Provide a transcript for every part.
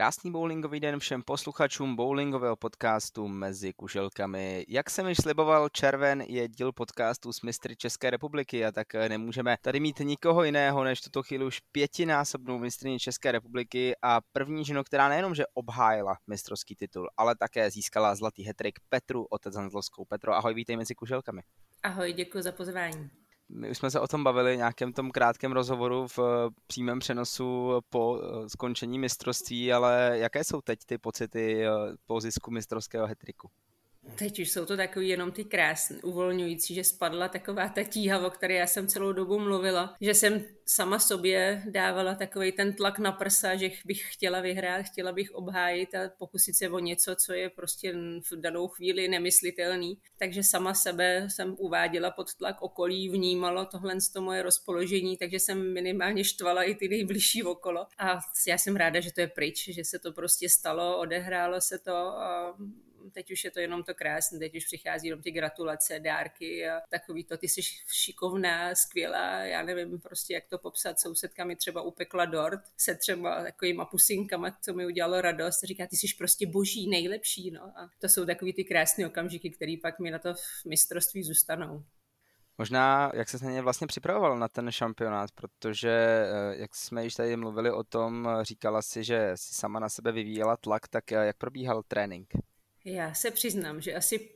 Krásný bowlingový den všem posluchačům bowlingového podcastu Mezi kuželkami. Jak jsem již sliboval, červen je díl podcastu s mistry České republiky a tak nemůžeme tady mít nikoho jiného než tuto chvíli už pětinásobnou mistrině České republiky a první ženu, která nejenom, že obhájila mistrovský titul, ale také získala zlatý hetrik Petru Otec Hanzlovskou. Petro, ahoj, vítej mezi kuželkami. Ahoj, děkuji za pozvání. My už jsme se o tom bavili nějakém tom krátkém rozhovoru v eh, přímém přenosu po eh, skončení mistrovství, ale jaké jsou teď ty pocity eh, po zisku mistrovského hetriku? Teď už jsou to takový jenom ty krásné, uvolňující, že spadla taková ta tíha, o které já jsem celou dobu mluvila, že jsem sama sobě dávala takový ten tlak na prsa, že bych chtěla vyhrát, chtěla bych obhájit a pokusit se o něco, co je prostě v danou chvíli nemyslitelný. Takže sama sebe jsem uváděla pod tlak okolí, vnímalo tohle to moje rozpoložení, takže jsem minimálně štvala i ty nejbližší okolo. A já jsem ráda, že to je pryč, že se to prostě stalo, odehrálo se to a teď už je to jenom to krásné, teď už přichází jenom ty gratulace, dárky a takový to, ty jsi šikovná, skvělá, já nevím prostě, jak to popsat, sousedka mi třeba upekla dort se třeba takovýma pusinkama, co mi udělalo radost, říká, ty jsi prostě boží, nejlepší, no a to jsou takový ty krásné okamžiky, které pak mi na to v mistrovství zůstanou. Možná, jak se na ně vlastně připravoval na ten šampionát, protože, eh, jak jsme již tady mluvili o tom, říkala si, že si sama na sebe vyvíjela tlak, tak eh, jak probíhal trénink? Já se přiznám, že asi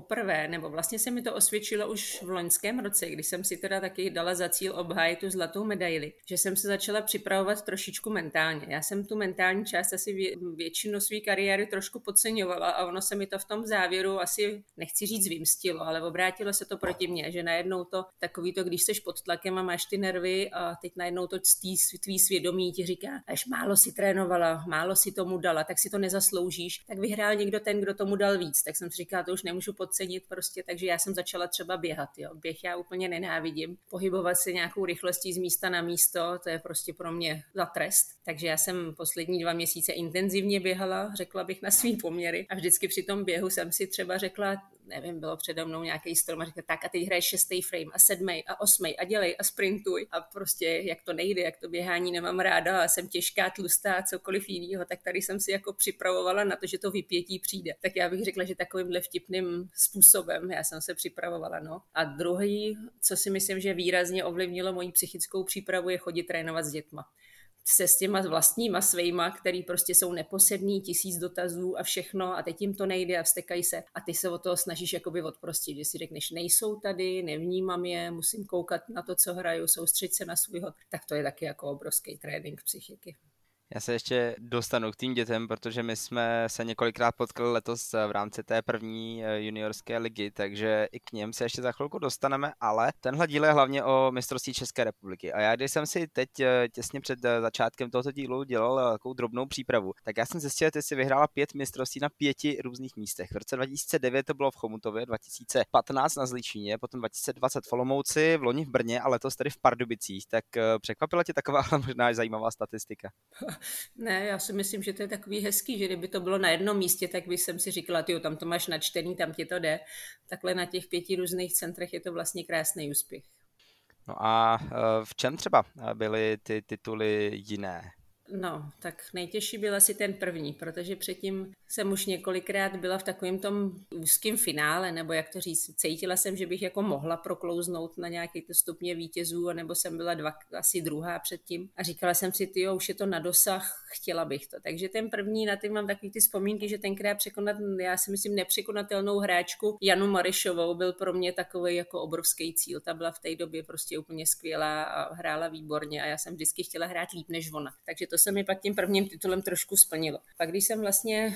poprvé, nebo vlastně se mi to osvědčilo už v loňském roce, kdy jsem si teda taky dala za cíl obhájit tu zlatou medaili, že jsem se začala připravovat trošičku mentálně. Já jsem tu mentální část asi vě, většinu své kariéry trošku podceňovala a ono se mi to v tom závěru asi, nechci říct vymstilo, ale obrátilo se to proti mně, že najednou to takový to, když jsi pod tlakem a máš ty nervy a teď najednou to tý, tvý svědomí ti říká, až málo si trénovala, málo si tomu dala, tak si to nezasloužíš, tak vyhrál někdo ten, kdo tomu dal víc. Tak jsem si říkala, to už nemůžu nemůžu podcenit prostě, takže já jsem začala třeba běhat, jo. Běh já úplně nenávidím. Pohybovat se nějakou rychlostí z místa na místo, to je prostě pro mě za trest. Takže já jsem poslední dva měsíce intenzivně běhala, řekla bych na svý poměry a vždycky při tom běhu jsem si třeba řekla, nevím, bylo přede mnou nějaký strom a říkal, tak a teď hraješ šestý frame a sedmý a osmý a dělej a sprintuj a prostě jak to nejde, jak to běhání nemám ráda a jsem těžká, tlustá a cokoliv jiného, tak tady jsem si jako připravovala na to, že to vypětí přijde. Tak já bych řekla, že takovýmhle vtipným způsobem já jsem se připravovala. No. A druhý, co si myslím, že výrazně ovlivnilo moji psychickou přípravu, je chodit trénovat s dětma se s těma vlastníma svýma, který prostě jsou neposedný, tisíc dotazů a všechno a teď jim to nejde a vstekají se a ty se o toho snažíš jakoby odprostit, že si řekneš, nejsou tady, nevnímám je, musím koukat na to, co hraju, soustředit se na svůj tak to je taky jako obrovský trénink psychiky. Já se ještě dostanu k tým dětem, protože my jsme se několikrát potkali letos v rámci té první eh, juniorské ligy, takže i k něm se ještě za chvilku dostaneme, ale tenhle díl je hlavně o mistrovství České republiky. A já, když jsem si teď eh, těsně před eh, začátkem tohoto dílu dělal takovou drobnou přípravu, tak já jsem zjistil, že si vyhrála pět mistrovství na pěti různých místech. V roce 2009 to bylo v Chomutově, 2015 na Zlíčině, potom 2020 v Olomouci, v loni v Brně a letos tady v Pardubicích. Tak překvapila tě taková možná zajímavá statistika? Ne, já si myslím, že to je takový hezký, že kdyby to bylo na jednom místě, tak by jsem si říkala, ty tam to máš načtený, tam ti to jde. Takhle na těch pěti různých centrech je to vlastně krásný úspěch. No a eh, v čem třeba byly ty tituly jiné? No, tak nejtěžší byl asi ten první, protože předtím jsem už několikrát byla v takovém tom úzkém finále, nebo jak to říct, cítila jsem, že bych jako mohla proklouznout na nějaký to stupně vítězů, nebo jsem byla dva, asi druhá předtím. A říkala jsem si, ty už je to na dosah, chtěla bych to. Takže ten první, na ten mám takový ty vzpomínky, že tenkrát překonat, já si myslím, nepřekonatelnou hráčku Janu Marišovou byl pro mě takový jako obrovský cíl. Ta byla v té době prostě úplně skvělá a hrála výborně a já jsem vždycky chtěla hrát líp než ona. Takže to se mi pak tím prvním titulem trošku splnilo. Pak když jsem vlastně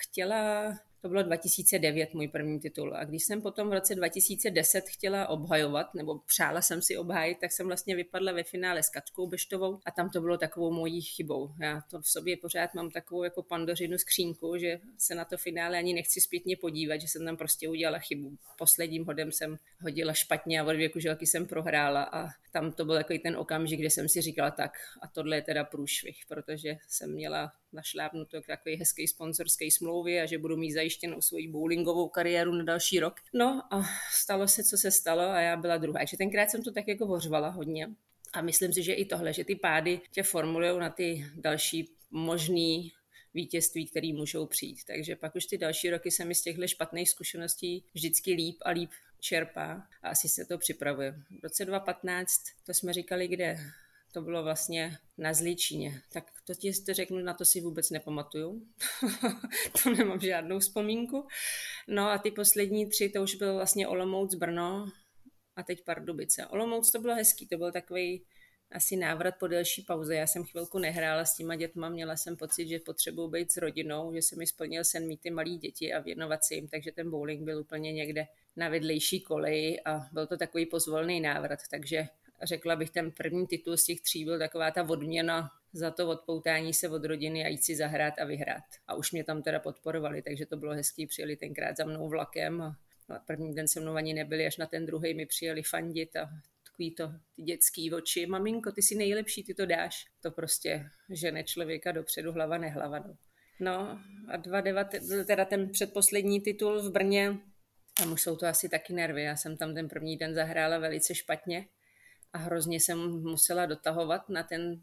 chtěla To bylo 2009 můj první titul. A když jsem potom v roce 2010 chtěla obhajovat, nebo přála jsem si obhájit, tak jsem vlastně vypadla ve finále s Katkou Beštovou a tam to bylo takovou mojí chybou. Já to v sobě pořád mám takovou jako pandořinu skřínku, že se na to finále ani nechci zpětně podívat, že jsem tam prostě udělala chybu. Posledním hodem jsem hodila špatně a od dvě kuželky jsem prohrála a tam to byl takový ten okamžik, kdy jsem si říkala tak a tohle je teda průšvih, protože jsem měla našlápnuto k takové hezké sponzorské smlouvě a že budu mít zajištěnou svoji bowlingovou kariéru na další rok. No a stalo se, co se stalo a já byla druhá. Takže tenkrát jsem to tak jako vořvala hodně. A myslím si, že i tohle, že ty pády tě formulují na ty další možný vítězství, které můžou přijít. Takže pak už ty další roky se mi z těchto špatných zkušeností vždycky líp a líp čerpá a asi se to připravuje. V roce 2015, to jsme říkali kde, to bylo vlastně na Zličíně. Tak to ti to řeknu, na to si vůbec nepamatuju. to nemám žádnou vzpomínku. No a ty poslední tři, to už byl vlastně Olomouc, Brno a teď Pardubice. Olomouc to bylo hezký, to byl takový asi návrat po delší pauze. Já jsem chvilku nehrála s těma dětma, měla jsem pocit, že potřebuji být s rodinou, že se mi splnil sen mít ty malé děti a věnovat se jim, takže ten bowling byl úplně někde na vedlejší koleji a byl to takový pozvolný návrat, takže řekla bych, ten první titul z těch tří byl taková ta odměna za to odpoutání se od rodiny a jít si zahrát a vyhrát. A už mě tam teda podporovali, takže to bylo hezký, přijeli tenkrát za mnou vlakem a první den se mnou ani nebyli, až na ten druhý mi přijeli fandit a takový to ty dětský oči. Maminko, ty jsi nejlepší, ty to dáš. To prostě žene člověka dopředu, hlava nehlava. No. no a dva devat, teda ten předposlední titul v Brně, tam už jsou to asi taky nervy. Já jsem tam ten první den zahrála velice špatně a hrozně jsem musela dotahovat na ten,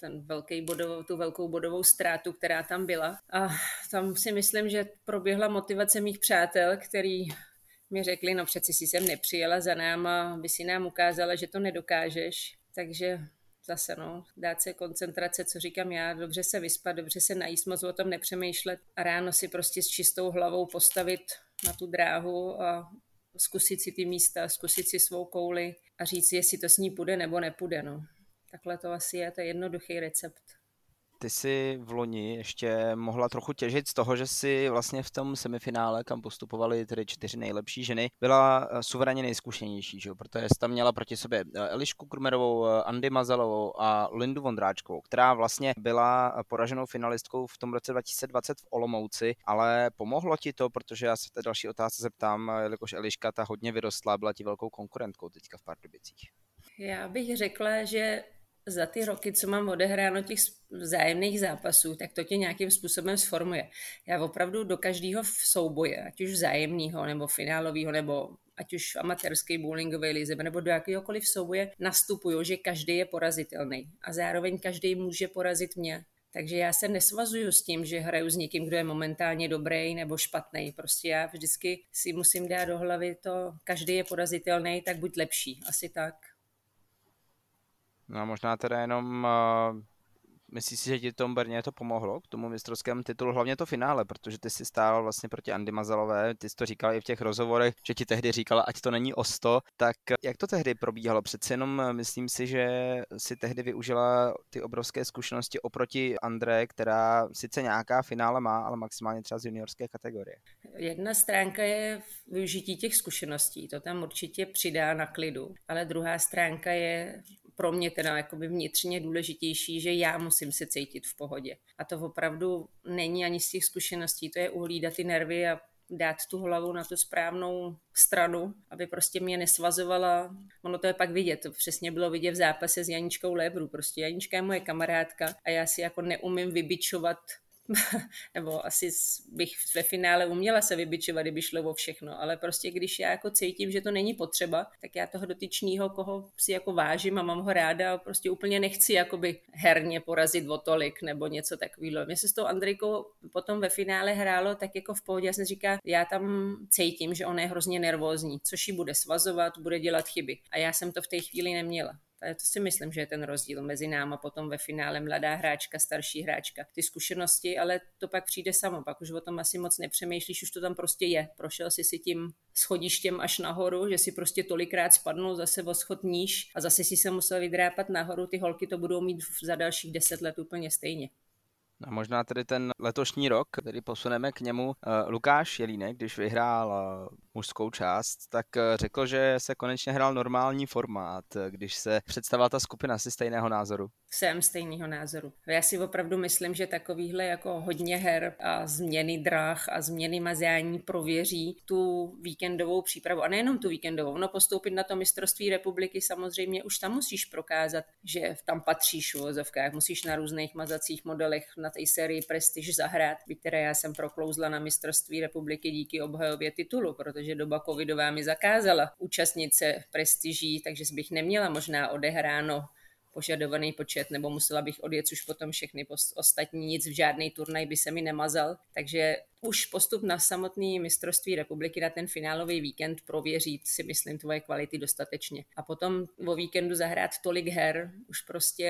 ten velký bodov, tu velkou bodovou ztrátu, která tam byla. A tam si myslím, že proběhla motivace mých přátel, který mi řekli, no přeci si sem nepřijela za náma, by si nám ukázala, že to nedokážeš. Takže zase no, dát se koncentrace, co říkám já, dobře se vyspat, dobře se najíst, moc o tom nepřemýšlet a ráno si prostě s čistou hlavou postavit na tu dráhu a zkusit si ty místa, zkusit si svou kouli a říct jestli to s ní půjde nebo nepůjde. No. Takhle to asi je, to je jednoduchý recept ty si v loni ještě mohla trochu těžit z toho, že si vlastně v tom semifinále, kam postupovali tedy čtyři nejlepší ženy, byla eh, suverénně nejzkušenější, že? protože jsi tam měla proti sobě eh, Elišku Krumerovou, eh, Andy Mazelovou a Lindu Vondráčkovou, která vlastně byla poraženou finalistkou v tom roce 2020 v Olomouci, ale pomohlo ti to, protože já se v té další otázce zeptám, jelikož Eliška ta hodně vyrostla, byla ti velkou konkurentkou teďka v Pardubicích. Já bych řekla, že za ty roky, co mám odehráno těch vzájemných zápasů, tak to tě nějakým způsobem sformuje. Já opravdu do každého souboje, ať už vzájemného, nebo finálového, nebo ať už v amatérské bowlingové lize, nebo do jakéhokoliv souboje nastupuju, že každý je porazitelný. A zároveň každý může porazit mě. Takže já se nesvazuju s tím, že hraju s někým, kdo je momentálně dobrý nebo špatný. Prostě já vždycky si musím dát do hlavy to, každý je porazitelný, tak buď lepší. Asi tak. No a možná teda jenom uh, myslíš si, že ti tom Brně to pomohlo k tomu mistrovskému titulu, hlavně to finále, protože ty si stál vlastně proti Andy Mazalové, ty jsi to říkal i v těch rozhovorech, že ti tehdy říkala, ať to není o 100, tak jak to tehdy probíhalo? Přeci jenom myslím si, že si tehdy využila ty obrovské zkušenosti oproti André, která sice nějaká finále má, ale maximálně třeba z juniorské kategorie. Jedna stránka je využití těch zkušeností, to tam určitě přidá na klidu, ale druhá stránka je pro mě teda jakoby vnitřně důležitější, že já musím se cítit v pohodě. A to opravdu není ani z těch zkušeností, to je uhlídat ty nervy a dát tu hlavu na tu správnou stranu, aby prostě mě nesvazovala. Ono to je pak vidět, to přesně bylo vidět v zápase s Janičkou Lebru. Prostě Janička je moje kamarádka a já si jako neumím vybičovat nebo asi bych ve finále uměla se vybičovat, kdyby šlo o všechno, ale prostě když já jako cítím, že to není potřeba, tak já toho dotyčního, koho si jako vážím a mám ho ráda, prostě úplně nechci jakoby herně porazit o tolik nebo něco takového. Mně se s tou Andrejkou potom ve finále hrálo tak jako v pohodě, já jsem říká, já tam cítím, že ona je hrozně nervózní, což ji bude svazovat, bude dělat chyby. A já jsem to v té chvíli neměla. To si myslím, že je ten rozdíl mezi náma potom ve finále mladá hráčka, starší hráčka. Ty zkušenosti, ale to pak přijde samo, pak už o tom asi moc nepřemýšlíš, už to tam prostě je. Prošel si si tím schodištěm až nahoru, že si prostě tolikrát spadnul zase o schod níž a zase si se musel vydrápat nahoru, ty holky to budou mít za dalších deset let úplně stejně. A možná tedy ten letošní rok, který posuneme k němu, eh, Lukáš Jelínek, když vyhrál eh, mužskou část, tak eh, řekl, že se konečně hrál normální formát, když se představila ta skupina si stejného názoru. Jsem stejného názoru. Já si opravdu myslím, že takovýhle jako hodně her a změny dráh a změny mazání prověří tu víkendovou přípravu. A nejenom tu víkendovou, no postoupit na to mistrovství republiky samozřejmě už tam musíš prokázat, že tam patříš v vozovkách, musíš na různých mazacích modelech na té sérii Prestige zahrát, které já jsem proklouzla na mistrovství republiky díky obhajově titulu, protože doba covidová mi zakázala účastnit se prestiží, takže bych neměla možná odehráno požadovaný počet, nebo musela bych odjet už potom všechny ostatní, nic v žádný turnaj by se mi nemazal. Takže už postup na samotný mistrovství republiky na ten finálový víkend prověří si myslím tvoje kvality dostatečně. A potom o víkendu zahrát tolik her už prostě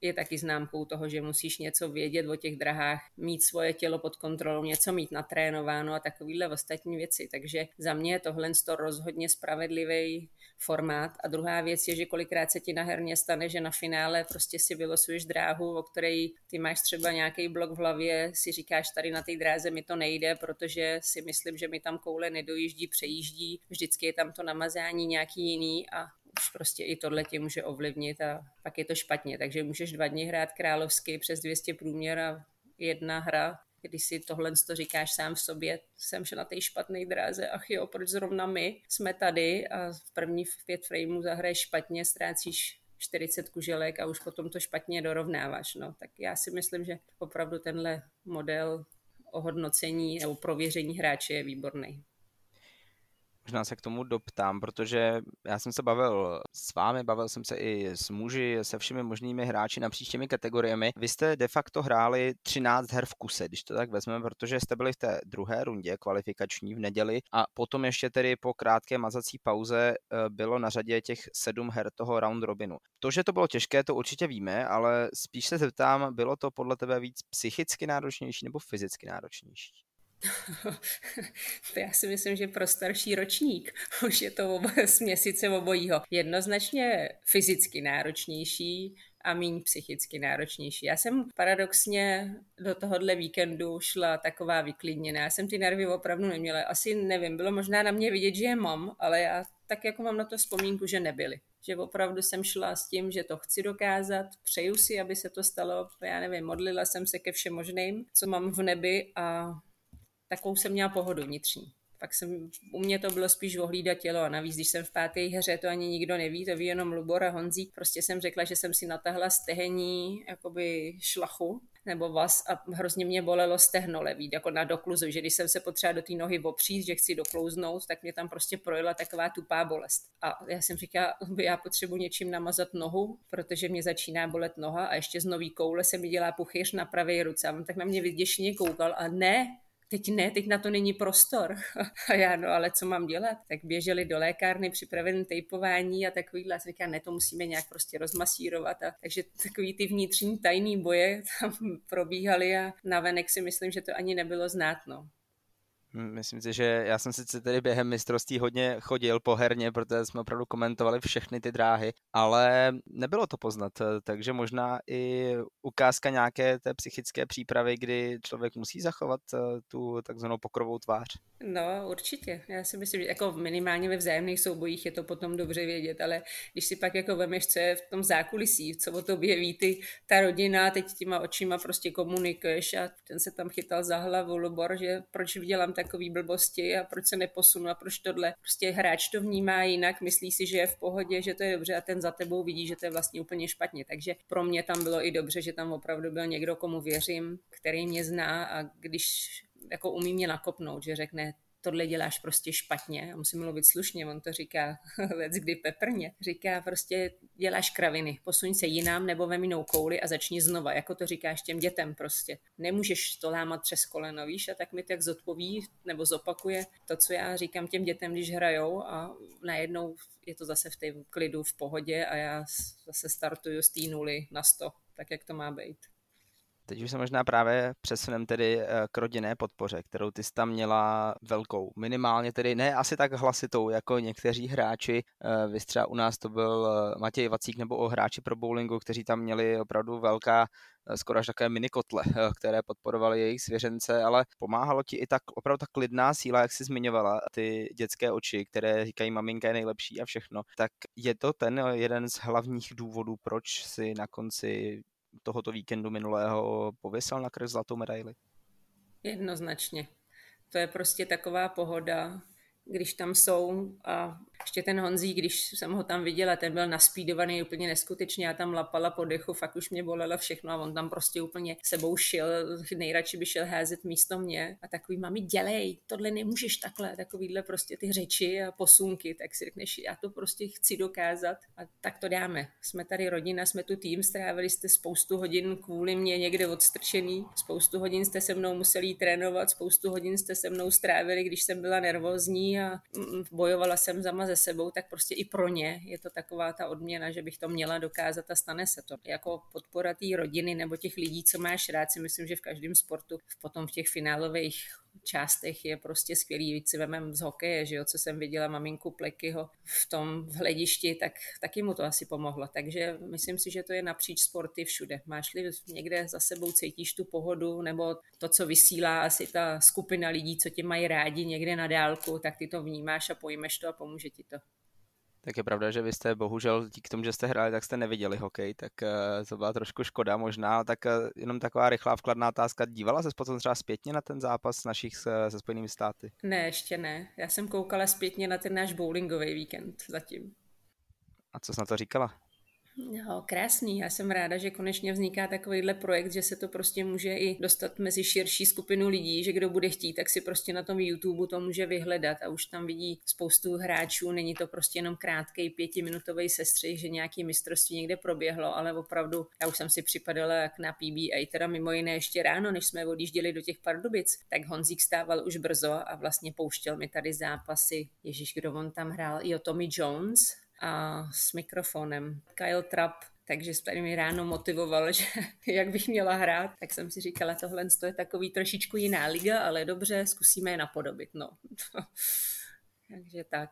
je taky známkou toho, že musíš něco vědět o těch drahách, mít svoje tělo pod kontrolou, něco mít natrénováno a takovýhle ostatní věci. Takže za mě je tohle rozhodně spravedlivý formát. A druhá věc je, že kolikrát se ti na herně stane, že na finále prostě si vylosuješ dráhu, o které ty máš třeba nějaký blok v hlavě, si říkáš tady na té dráze mi to nejde, protože si myslím, že mi tam koule nedojíždí, přejíždí, vždycky je tam to namazání nějaký jiný a už prostě i tohle tě může ovlivnit a pak je to špatně. Takže můžeš dva dny hrát královsky přes 200 průměr a jedna hra když si tohle to říkáš sám v sobě, jsem šel na té špatné dráze, ach jo, proč zrovna my jsme tady a v první pět frameů zahraješ špatně, ztrácíš 40 kuželek a už potom to špatně dorovnáváš. No, tak já si myslím, že opravdu tenhle model ohodnocení nebo prověření hráče je výborný možná se k tomu doptám, protože já jsem se bavil s vámi, bavil jsem se i s muži, se všemi možnými hráči napříč těmi kategoriemi. Vy jste de facto hráli 13 her v kuse, když to tak vezmeme, protože jste byli v té druhé rundě kvalifikační v neděli a potom ještě tedy po krátké mazací pauze eh, bylo na řadě těch sedm her toho round robinu. To, že to bylo těžké, to určitě víme, ale spíš se zeptám, bylo to podle tebe víc psychicky náročnější nebo fyzicky náročnější? já si myslím, že pro starší ročník už je to oba, směsice obojího. Jednoznačně fyzicky náročnější, a méně psychicky náročnější. Já jsem paradoxně do tohohle víkendu šla taková vyklidněná. Já jsem ty nervy opravdu neměla. Asi nevím, bylo možná na mě vidět, že je mám, ale já tak jako mám na to vzpomínku, že nebyly. Že opravdu jsem šla s tím, že to chci dokázat, přeju si, aby se to stalo, já nevím, modlila jsem se ke všem možným, co mám v nebi a takovou jsem měla pohodu vnitřní. Pak jsem, u mě to bylo spíš ohlídat tělo a navíc, když jsem v páté hře, to ani nikdo neví, to ví jenom Lubor a Honzík. Prostě jsem řekla, že jsem si natahla stehení jakoby šlachu nebo vás a hrozně mě bolelo stehno levý, jako na dokluzu, že když jsem se potřeba do té nohy opřít, že chci doklouznout, tak mě tam prostě projela taková tupá bolest. A já jsem říkala, já potřebuji něčím namazat nohu, protože mě začíná bolet noha a ještě z nový koule se mi dělá puchyř na pravé ruce. A on tak na mě vyděšeně koukal a ne, teď ne, teď na to není prostor. A já, no ale co mám dělat? Tak běželi do lékárny, připravený tejpování a takovýhle. A říká, ne, to musíme nějak prostě rozmasírovat. A, takže takový ty vnitřní tajný boje tam probíhaly a navenek si myslím, že to ani nebylo znát. No. Myslím si, že já jsem sice tedy během mistrovství hodně chodil po herně, protože jsme opravdu komentovali všechny ty dráhy, ale nebylo to poznat, takže možná i ukázka nějaké té psychické přípravy, kdy člověk musí zachovat eh, tu takzvanou pokrovou tvář. No, určitě. Já si myslím, že jako minimálně ve vzájemných soubojích je to potom dobře vědět, ale když si pak jako vemeš, co je v tom zákulisí, co o tobě ví ty, ta rodina, teď těma očima prostě komunikuješ a ten se tam chytal za hlavu, Lubor, že proč dělám takový blbosti a proč se neposunu a proč tohle. Prostě hráč to vnímá jinak, myslí si, že je v pohodě, že to je dobře a ten za tebou vidí, že to je vlastně úplně špatně. Takže pro mě tam bylo i dobře, že tam opravdu byl někdo, komu věřím, který mě zná a když jako umí mě nakopnout, že řekne, tohle děláš prostě špatně, já musím mluvit slušně, on to říká věc kdy peprně, říká prostě děláš kraviny, posuň se jinam nebo ve minou kouli a začni znova, jako to říkáš těm dětem prostě. Nemůžeš to lámat přes koleno, víš, a tak mi tak zodpoví nebo zopakuje to, co já říkám těm dětem, když hrajou a najednou je to zase v té klidu, v pohodě a já zase startuju z té nuly na sto, tak jak to má být. Teď už se možná právě přesunem tedy eh, k rodinné podpoře, kterou ty jsi tam měla velkou. Minimálně tedy ne asi tak hlasitou jako někteří hráči. Eh, vy třeba u nás to byl eh, Matěj Vacík nebo o hráči pro bowlingu, kteří tam měli opravdu velká skoro až také minikotle, které podporovaly jejich svěřence, ale pomáhalo ti i tak opravdu ta klidná síla, jak jsi zmiňovala, ty dětské oči, které říkají maminka je nejlepší a všechno. Tak je to ten jeden z hlavních důvodů, proč si na konci tohoto víkendu minulého pověsil na krk zlatou medaili? Jednoznačně. To je prostě taková pohoda, když tam jsou. A ještě ten Honzí, když jsem ho tam viděla, ten byl naspídovaný úplně neskutečně, já tam lapala po dechu, fakt už mě bolelo všechno a on tam prostě úplně sebou šel, nejradši by šel házet místo mě. A takový, mami, dělej, tohle nemůžeš takhle, takovýhle prostě ty řeči a posunky, tak si řekneš, já to prostě chci dokázat. A tak to dáme. Jsme tady rodina, jsme tu tým, strávili jste spoustu hodin kvůli mě někde odstrčený, spoustu hodin jste se mnou museli trénovat, spoustu hodin jste se mnou strávili, když jsem byla nervózní a bojovala jsem za ze sebou, tak prostě i pro ně je to taková ta odměna, že bych to měla dokázat a stane se to. Jako podpora té rodiny nebo těch lidí, co máš rád, si myslím, že v každém sportu, potom v těch finálových částech je prostě skvělý. Víc si vemem z hokeje, že jo, co jsem viděla maminku Plekyho v tom v hledišti, tak taky mu to asi pomohlo. Takže myslím si, že to je napříč sporty všude. Máš-li někde za sebou cítíš tu pohodu nebo to, co vysílá asi ta skupina lidí, co tě mají rádi někde na dálku, tak ty to vnímáš a pojmeš to a pomůže ti to. Tak je pravda, že vy jste bohužel díky tomu, že jste hráli, tak jste neviděli hokej, tak uh, to byla trošku škoda možná. Tak uh, jenom taková rychlá vkladná otázka. Dívala se potom třeba zpětně na ten zápas našich se, se Spojenými státy? Ne, ještě ne. Já jsem koukala zpětně na ten náš bowlingový víkend zatím. A co jsi na to říkala? No, krásný. Já jsem ráda, že konečně vzniká takovýhle projekt, že se to prostě může i dostat mezi širší skupinu lidí, že kdo bude chtít, tak si prostě na tom YouTube to může vyhledat a už tam vidí spoustu hráčů. Není to prostě jenom krátký pětiminutový sestřih, že nějaký mistrovství někde proběhlo, ale opravdu já už jsem si připadala jak na PBA, teda mimo jiné ještě ráno, než jsme odjížděli do těch Pardubic, tak Honzík stával už brzo a vlastně pouštěl mi tady zápasy. Ježíš, kdo on tam hrál? Jo, Tommy Jones, a s mikrofonem. Kyle Trapp takže tady mi ráno motivoval, že jak bych měla hrát, tak jsem si říkala, tohle je takový trošičku jiná liga, ale dobře, zkusíme je napodobit, no. takže tak.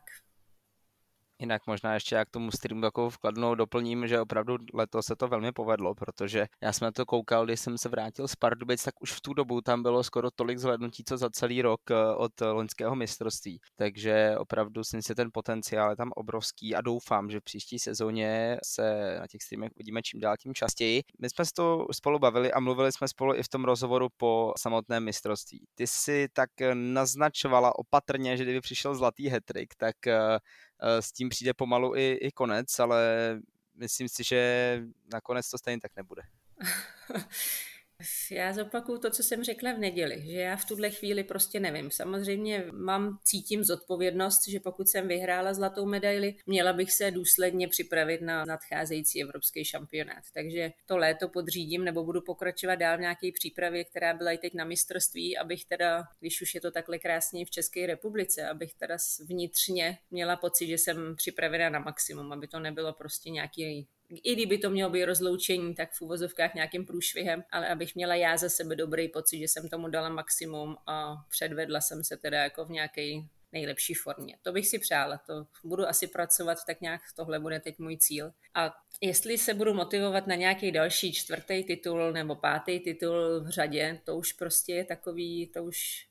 Jinak možná ještě jak tomu streamu takovou vkladnou doplním, že opravdu letos se to velmi povedlo, protože já jsem na to koukal, když jsem se vrátil z Pardubic, tak už v tu dobu tam bylo skoro tolik zhlednutí, co za celý rok eh, od loňského mistrovství. Takže opravdu si myslím, ten potenciál je tam obrovský a doufám, že v příští sezóně se na těch streamech uvidíme čím dál tím častěji. My jsme se to spolu bavili a mluvili jsme spolu i v tom rozhovoru po samotném mistrovství. Ty si tak naznačovala opatrně, že kdyby přišel zlatý hetrik, tak eh, Eh, s tím přijde pomalu i, i konec, ale myslím si, že nakonec to stejně tak nebude. Já zopakuju to, co jsem řekla v neděli, že já v tuhle chvíli prostě nevím. Samozřejmě mám, cítím zodpovědnost, že pokud jsem vyhrála zlatou medaili, měla bych se důsledně připravit na nadcházející evropský šampionát. Takže to léto podřídím nebo budu pokračovat dál v nějaké přípravě, která byla i teď na mistrovství, abych teda, když už je to takhle krásně v České republice, abych teda vnitřně měla pocit, že jsem připravena na maximum, aby to nebylo prostě nějaký i kdyby to mělo být rozloučení, tak v úvozovkách nějakým průšvihem, ale abych měla já za sebe dobrý pocit, že jsem tomu dala maximum a předvedla jsem se teda jako v nějaké nejlepší formě. To bych si přála, to budu asi pracovat, tak nějak tohle bude teď můj cíl. A jestli se budu motivovat na nějaký další čtvrtý titul nebo pátý titul v řadě, to už prostě je takový, to už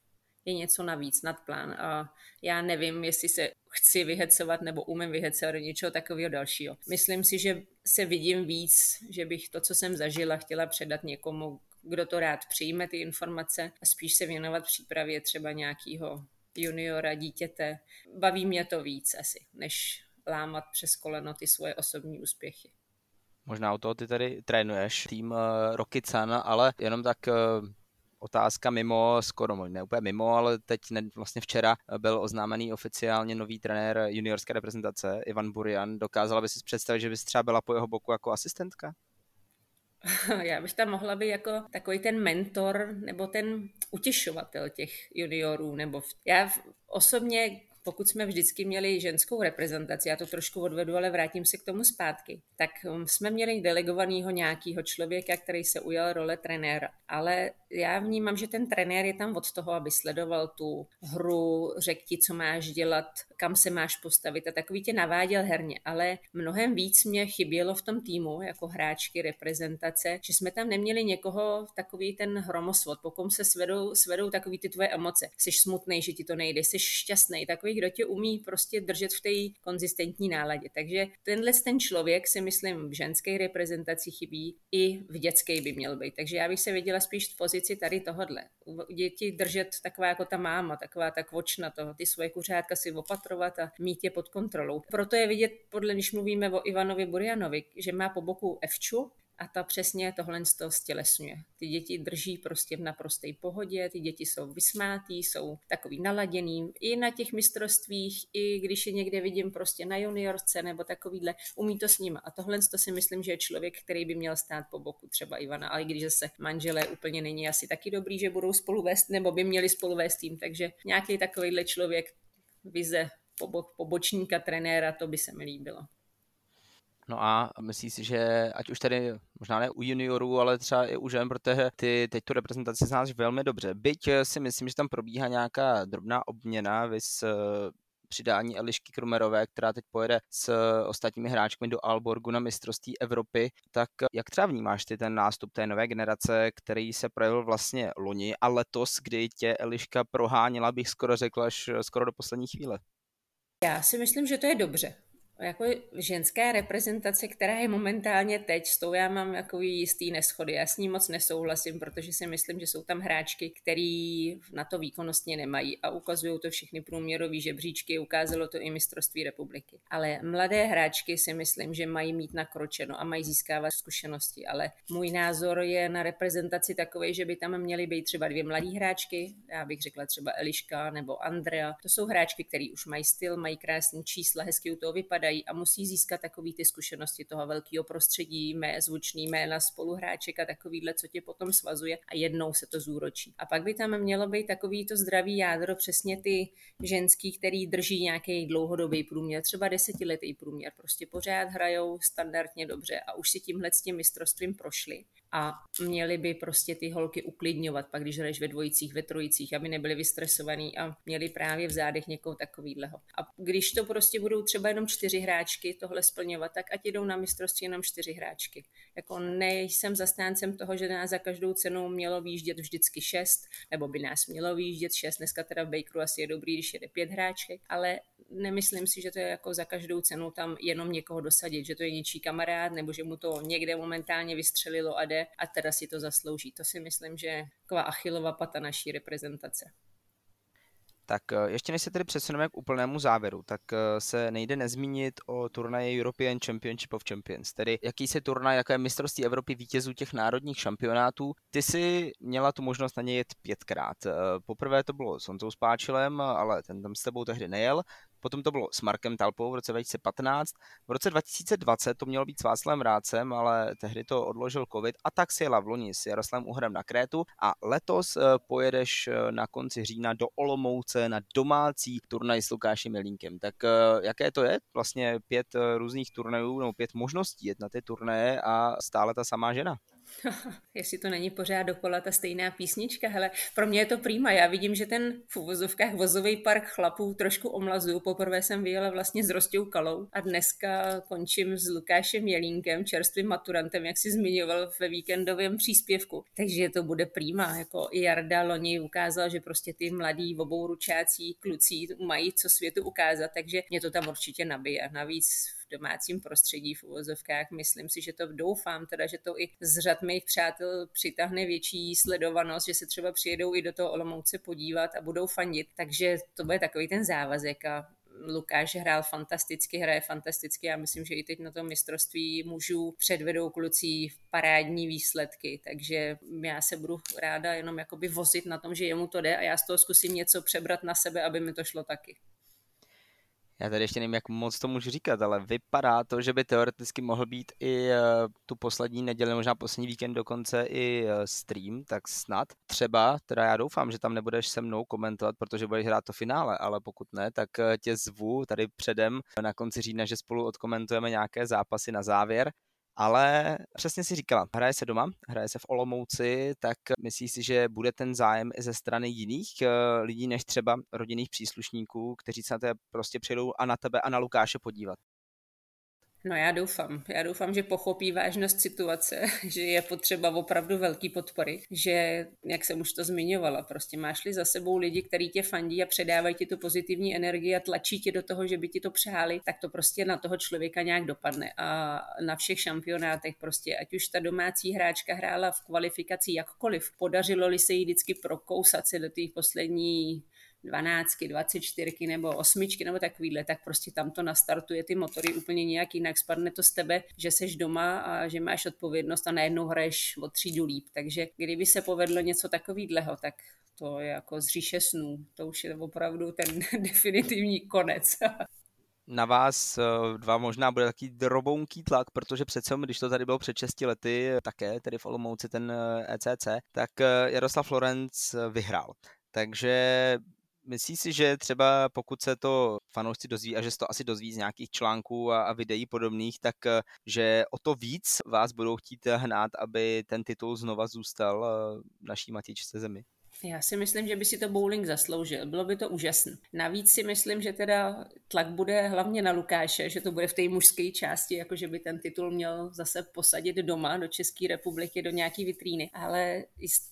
je něco navíc nad plán a já nevím, jestli se chci vyhecovat nebo umím vyhecovat do něčeho takového dalšího. Myslím si, že se vidím víc, že bych to, co jsem zažila, chtěla předat někomu, kdo to rád přijme ty informace a spíš se věnovat přípravě třeba nějakého juniora, dítěte. Baví mě to víc asi, než lámat přes koleno ty svoje osobní úspěchy. Možná o toho ty tady trénuješ tým uh, Rocket Sun, ale jenom tak uh, otázka mimo, skoro ne úplně mimo, ale teď ne, vlastně včera byl oznámený oficiálně nový trenér juniorské reprezentace Ivan Burian. Dokázala by si představit, že bys třeba byla po jeho boku jako asistentka? Já bych tam mohla být jako takový ten mentor nebo ten utěšovatel těch juniorů. Nebo v... Já osobně pokud jsme vždycky měli ženskou reprezentaci, já to trošku odvedu, ale vrátím se k tomu zpátky, tak um, jsme měli delegovaného nějakého člověka, který se ujal role trenéra. Ale já vnímám, že ten trenér je tam od toho, aby sledoval tu hru, řekl ti, co máš dělat, kam se máš postavit a takový tě naváděl herně. Ale mnohem víc mě chybělo v tom týmu, jako hráčky, reprezentace, že jsme tam neměli někoho takový ten hromosvod, pokud se svedou, svedou takový ty tvoje emoce. Jsi smutný, že ti to nejde, jsi šťastný, takový, kdo tě umí prostě držet v té konzistentní náladě. Takže tenhle ten člověk si myslím v ženské reprezentaci chybí, i v dětské by měl být. Takže já bych se viděla spíš v pozici tady tohodle. Děti držet taková jako ta máma, taková ta kvočna toho, ty svoje kuřátka si opatrovat a mít je pod kontrolou. Proto je vidět, podle když mluvíme o Ivanovi Burjanovi, že má po boku Evču, a ta přesně tohle z toho stělesňuje. Ty děti drží prostě v naprosté pohodě, ty děti jsou vysmátý, jsou takový naladěný. I na těch mistrovstvích, i když je někde vidím prostě na juniorce nebo takovýhle, umí to s ním. A tohle to si myslím, že je člověk, který by měl stát po boku třeba Ivana, ale když zase manželé úplně není asi taky dobrý, že budou spolu vést, nebo by měli spolu vést tým, takže nějaký takovýhle člověk vize pobočníka, trenéra, to by se mi líbilo. No a myslíš si, že ať už tady možná ne u juniorů, ale třeba i u žen, protože ty teď tu reprezentaci znáš velmi dobře. Byť eh, si myslím, že tam probíhá nějaká drobná obměna, vys eh, přidání Elišky Krumerové, která teď pojede s ostatními hráčkami do Alborgu na mistrovství Evropy, tak jak třeba vnímáš ty ten nástup té nové generace, který se projevil vlastně loni a letos, kdy tě Eliška proháněla, bych skoro řekl, až skoro do poslední chvíle? Já si myslím, že to je dobře jako ženská reprezentace, která je momentálně teď, s tou já mám jako jistý neschody. Já s ní moc nesouhlasím, protože si myslím, že jsou tam hráčky, který na to výkonnostně nemají a ukazují to všechny průměrové žebříčky, ukázalo to i mistrovství republiky. Ale mladé hráčky si myslím, že mají mít nakročeno a mají získávat zkušenosti. Ale můj názor je na reprezentaci takový, že by tam měly být třeba dvě mladé hráčky, já bych řekla třeba Eliška nebo Andrea. To jsou hráčky, které už mají styl, mají krásný čísla, hezky u toho vypadají hledají a musí získat takový ty zkušenosti toho velkého prostředí, mé zvučný jména spoluhráček a takovýhle, co tě potom svazuje a jednou se to zúročí. A pak by tam mělo být takový to zdravý jádro, přesně ty ženský, který drží nějaký dlouhodobý průměr, třeba desetiletý průměr, prostě pořád hrajou standardně dobře a už si tímhle s tím mistrovstvím prošli a měli by prostě ty holky uklidňovat, pak když hraješ ve dvojicích, ve trojicích, aby nebyly vystresovaný a měli právě v zádech někoho takovýhleho. A když to prostě budou třeba jenom čtyři hráčky tohle splňovat, tak ať jdou na mistrovství jenom čtyři hráčky. Jako nejsem zastáncem toho, že nás za každou cenu mělo výjíždět vždycky šest, nebo by nás mělo výjíždět šest. Dneska teda v Bakeru asi je dobrý, když jede pět hráček, ale nemyslím si, že to je jako za každou cenu tam jenom někoho dosadit, že to je něčí kamarád, nebo že mu to někde momentálně vystřelilo a jde a teda si to zaslouží. To si myslím, že je taková achilová pata naší reprezentace. Tak eh, ještě než se tedy přesuneme k úplnému závěru, tak eh, se nejde nezmínit o turnaji European Championship of Champions, tedy jaký se turnaj, jaké mistrovství Evropy vítězů těch národních šampionátů. Ty si měla tu možnost na něj jet pětkrát. Eh, poprvé to bylo s Honzou Spáčilem, ale ten tam s tebou tehdy nejel potom to bylo s Markem Talpou v roce 2015, v roce 2020 to mělo být s Václavem Rácem, ale tehdy to odložil covid a tak si jela v loni s Jaroslavem Uhrem na Krétu a letos eh, pojedeš eh, na konci října do Olomouce na domácí turnaj s Lukášem Jelínkem. Tak eh, jaké to je? Vlastně pět různých turnajů nebo pět možností jet na ty turnaje a stále ta samá žena. Jestli to není pořád dokola ta stejná písnička, hele, pro mě je to prýma. Já vidím, že ten v uvozovkách vozový park chlapů trošku omlazuju. Poprvé jsem vyjela vlastně s Rostou Kalou a dneska končím s Lukášem Jelínkem, čerstvým maturantem, jak si zmiňoval ve víkendovém příspěvku. Takže to bude prýma. Jako i Jarda loni ukázal, že prostě ty mladí obouručácí kluci mají co světu ukázat, takže mě to tam určitě nabije. Navíc domácím prostředí v uvozovkách. Myslím si, že to doufám, teda, že to i z řad mých přátel přitáhne větší sledovanost, že se třeba přijedou i do toho Olomouce podívat a budou fandit. Takže to bude takový ten závazek a Lukáš hrál fantasticky, hraje fantasticky. Já myslím, že i teď na tom mistrovství mužů předvedou kluci parádní výsledky, takže já se budu ráda jenom jakoby vozit na tom, že jemu to jde a já z toho zkusím něco přebrat na sebe, aby mi to šlo taky. Já tady ještě nevím, jak moc to můžu říkat, ale vypadá to, že by teoreticky mohl být i eh, tu poslední neděli, možná poslední víkend dokonce i eh, stream, tak snad. Třeba, teda já doufám, že tam nebudeš se mnou komentovat, protože budeš hrát to finále, ale pokud ne, tak eh, tě zvu tady předem na konci října, že spolu odkomentujeme nějaké zápasy na závěr ale přesně si říkala, hraje se doma, hraje se v Olomouci, tak myslíš si, že bude ten zájem i ze strany jiných eh, lidí, než třeba rodinných příslušníků, kteří se na tebe prostě přijdou a na tebe a na Lukáše podívat? No já doufám. Já doufám, že pochopí vážnost situace, že je potřeba opravdu velký podpory, že, jak jsem už to zmiňovala, prostě máš-li za sebou lidi, kteří tě fandí a předávají ti tu pozitivní energii a tlačí tě do toho, že by ti to přáli, tak to prostě na toho člověka nějak dopadne. A na všech šampionátech prostě, ať už ta domácí hráčka hrála v kvalifikaci jakkoliv, podařilo-li se jí vždycky prokousat se do těch poslední 12, 24 nebo osmičky nebo takovýhle, tak prostě tam to nastartuje ty motory úplně nějak jinak. Spadne to z tebe, že seš doma a že máš odpovědnost a najednou hraješ o třídu líp. Takže kdyby se povedlo něco takového, tak to je jako z říše snů. To už je opravdu ten definitivní konec. na vás eh, dva možná bude taký drobounký tlak, protože přece když to tady bylo před 6 lety, také tedy v Olomouci ten ECC, eh, e tak eh, Jaroslav Florenc vyhrál. Takže Myslíš si, že třeba pokud se to fanoušci dozví, a že se to asi dozví z nějakých článků a, a videí podobných, tak eh, že o to víc vás budou chtít hnát, aby ten titul znova zůstal eh, naší matičce zemi? Já si myslím, že by si to bowling zasloužil. Bylo by to úžasné. Navíc si myslím, že teda tlak bude hlavně na Lukáše, že to bude v té mužské části, jako že by ten titul měl zase posadit doma do České republiky, do nějaký vitríny. Ale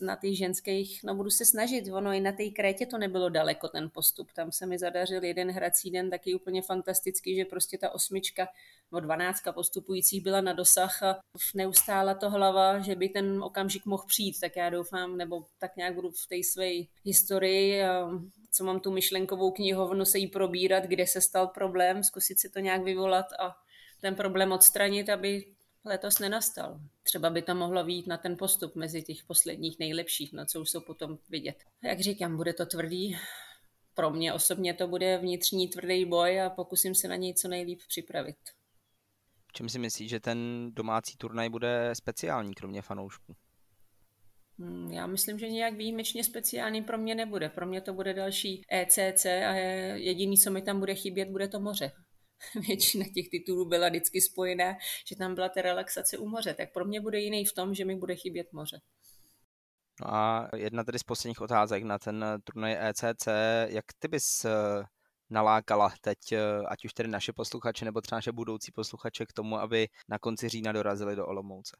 na těch ženských, no budu se snažit. Ono i na té krétě to nebylo daleko ten postup. Tam se mi zadařil jeden hrací den taky úplně fantastický, že prostě ta osmička nebo dvanáctka postupujících byla na dosah a neustála to hlava, že by ten okamžik mohl přijít, tak já doufám, nebo tak nějak budu v té své historii, co mám tu myšlenkovou knihovnu, se jí probírat, kde se stal problém, zkusit si to nějak vyvolat a ten problém odstranit, aby letos nenastal. Třeba by to mohlo výjít na ten postup mezi těch posledních nejlepších, na co už jsou potom vidět. Jak říkám, bude to tvrdý. Pro mě osobně to bude vnitřní tvrdý boj a pokusím se na něj co nejlíp připravit. Čím si myslíš, že ten domácí turnaj bude speciální, kromě fanoušků? Hmm, já myslím, že nějak výjimečně speciální pro mě nebude. Pro mě to bude další ECC a jediný, co mi tam bude chybět, bude to moře. Většina těch titulů byla vždycky spojená, že tam byla ta relaxace u moře. Tak pro mě bude jiný v tom, že mi bude chybět moře. No a jedna tedy z posledních otázek na ten turnaj ECC. Jak ty bys eh, nalákala teď, eh, ať už tedy naše posluchače, nebo třeba naše budoucí posluchače k tomu, aby na konci října dorazili do Olomouce?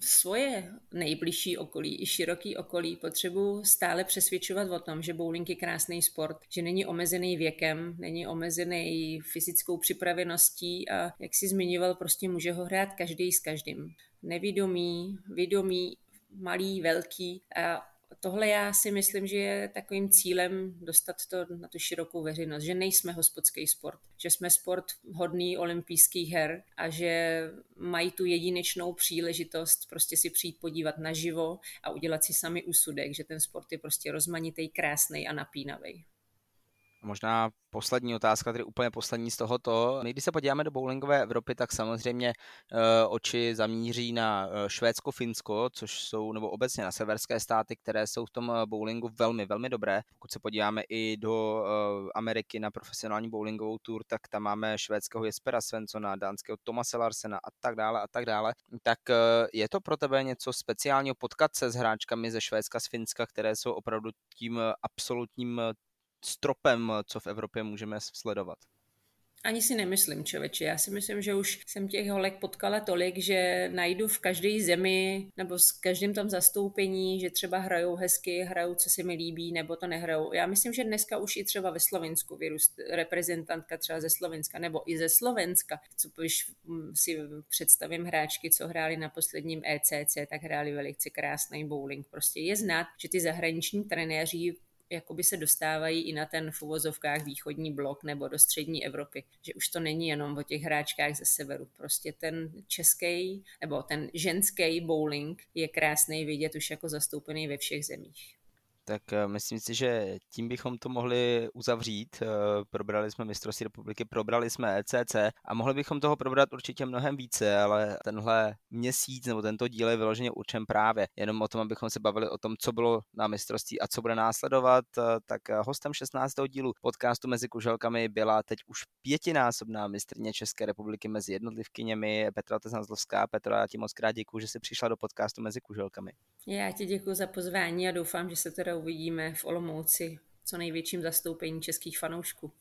Svoje nejbližší okolí i široký okolí potřebuji stále přesvědčovat o tom, že bowling je krásný sport, že není omezený věkem, není omezený fyzickou připraveností a jak si zmiňoval, prostě může ho hrát každý s každým. Nevědomý, vědomý, malý, velký a tohle já si myslím, že je takovým cílem dostat to na tu širokou veřejnost, že nejsme hospodský sport, že jsme sport hodný olympijských her a že mají tu jedinečnou příležitost prostě si přijít podívat naživo a udělat si sami úsudek, že ten sport je prostě rozmanitý, krásný a napínavý. Možná poslední otázka, tedy úplně poslední z tohoto. My, když se podíváme do bowlingové Evropy, tak samozřejmě uh, oči zamíří na uh, Švédsko, Finsko, což jsou, nebo obecně na severské státy, které jsou v tom eh, bowlingu velmi, velmi dobré. Pokud se podíváme i do Ameriky na profesionální bowlingovou tour, tak tam máme švédského Jespera Svensona, dánského Tomase Larsena a tak dále a tak dále. Tak je to pro tebe něco speciálního potkat se s hráčkami ze Švédska, z Finska, které jsou opravdu tím absolutním stropem, co v Evropě můžeme sledovat. Ani si nemyslím, člověče. Já si myslím, že už jsem těch holek potkala tolik, že najdu v každé zemi nebo s každým tam zastoupení, že třeba hrajou hezky, hrajou, co se mi líbí, nebo to nehrajou. Já myslím, že dneska už i třeba ve Slovensku vyrůst reprezentantka třeba ze Slovenska, nebo i ze Slovenska, co když si představím hráčky, co hráli na posledním ECC, tak hráli velice krásný bowling. Prostě je znát, že ty zahraniční trenéři jakoby se dostávají i na ten v uvozovkách východní blok nebo do střední Evropy. Že už to není jenom o těch hráčkách ze severu. Prostě ten český nebo ten ženský bowling je krásný vidět už jako zastoupený ve všech zemích. Tak eh, myslím si, že tím bychom to mohli uzavřít. Eh, probrali jsme mistrovství republiky, probrali jsme ECC a mohli bychom toho probrat určitě mnohem více, ale tenhle měsíc nebo tento díl je vyloženě určen právě jenom o tom, abychom se bavili o tom, co bylo na mistrovství a co bude následovat. Eh, tak hostem 16. dílu podcastu mezi kuželkami byla teď už pětinásobná mistrně České republiky mezi jednotlivkyněmi Petra Tezanzlovská. Petra, já ti moc krát děkuji, že jsi přišla do podcastu mezi kuželkami. Já ti děkuji za pozvání a doufám, že se uvidíme v Olomouci co největším zastoupení českých fanoušků.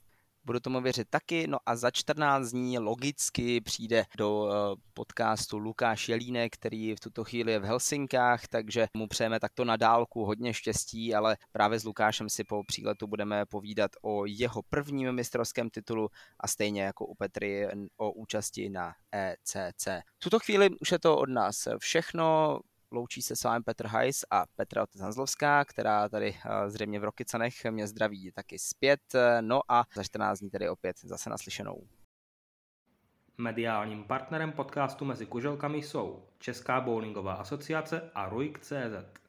Budu tomu věřit taky. No a za 14 dní logicky přijde do eh, podcastu Lukáš Jelínek, který v tuto chvíli je v Helsinkách, takže mu přejeme takto na dálku hodně štěstí, ale právě s Lukášem si po příletu budeme povídat o jeho prvním mistrovském titulu a stejně jako u Petry o účasti na ECC. V tuto chvíli už je to od nás všechno. Loučí se s vámi Petr Hajs a Petra Zanzlovská, která tady eh, zřejmě v Rokycanech mě zdraví taky zpět. No a za 14 dní tedy opět zase naslyšenou. Mediálním partnerem podcastu Mezi kuželkami jsou Česká bowlingová asociace a RUIK.cz.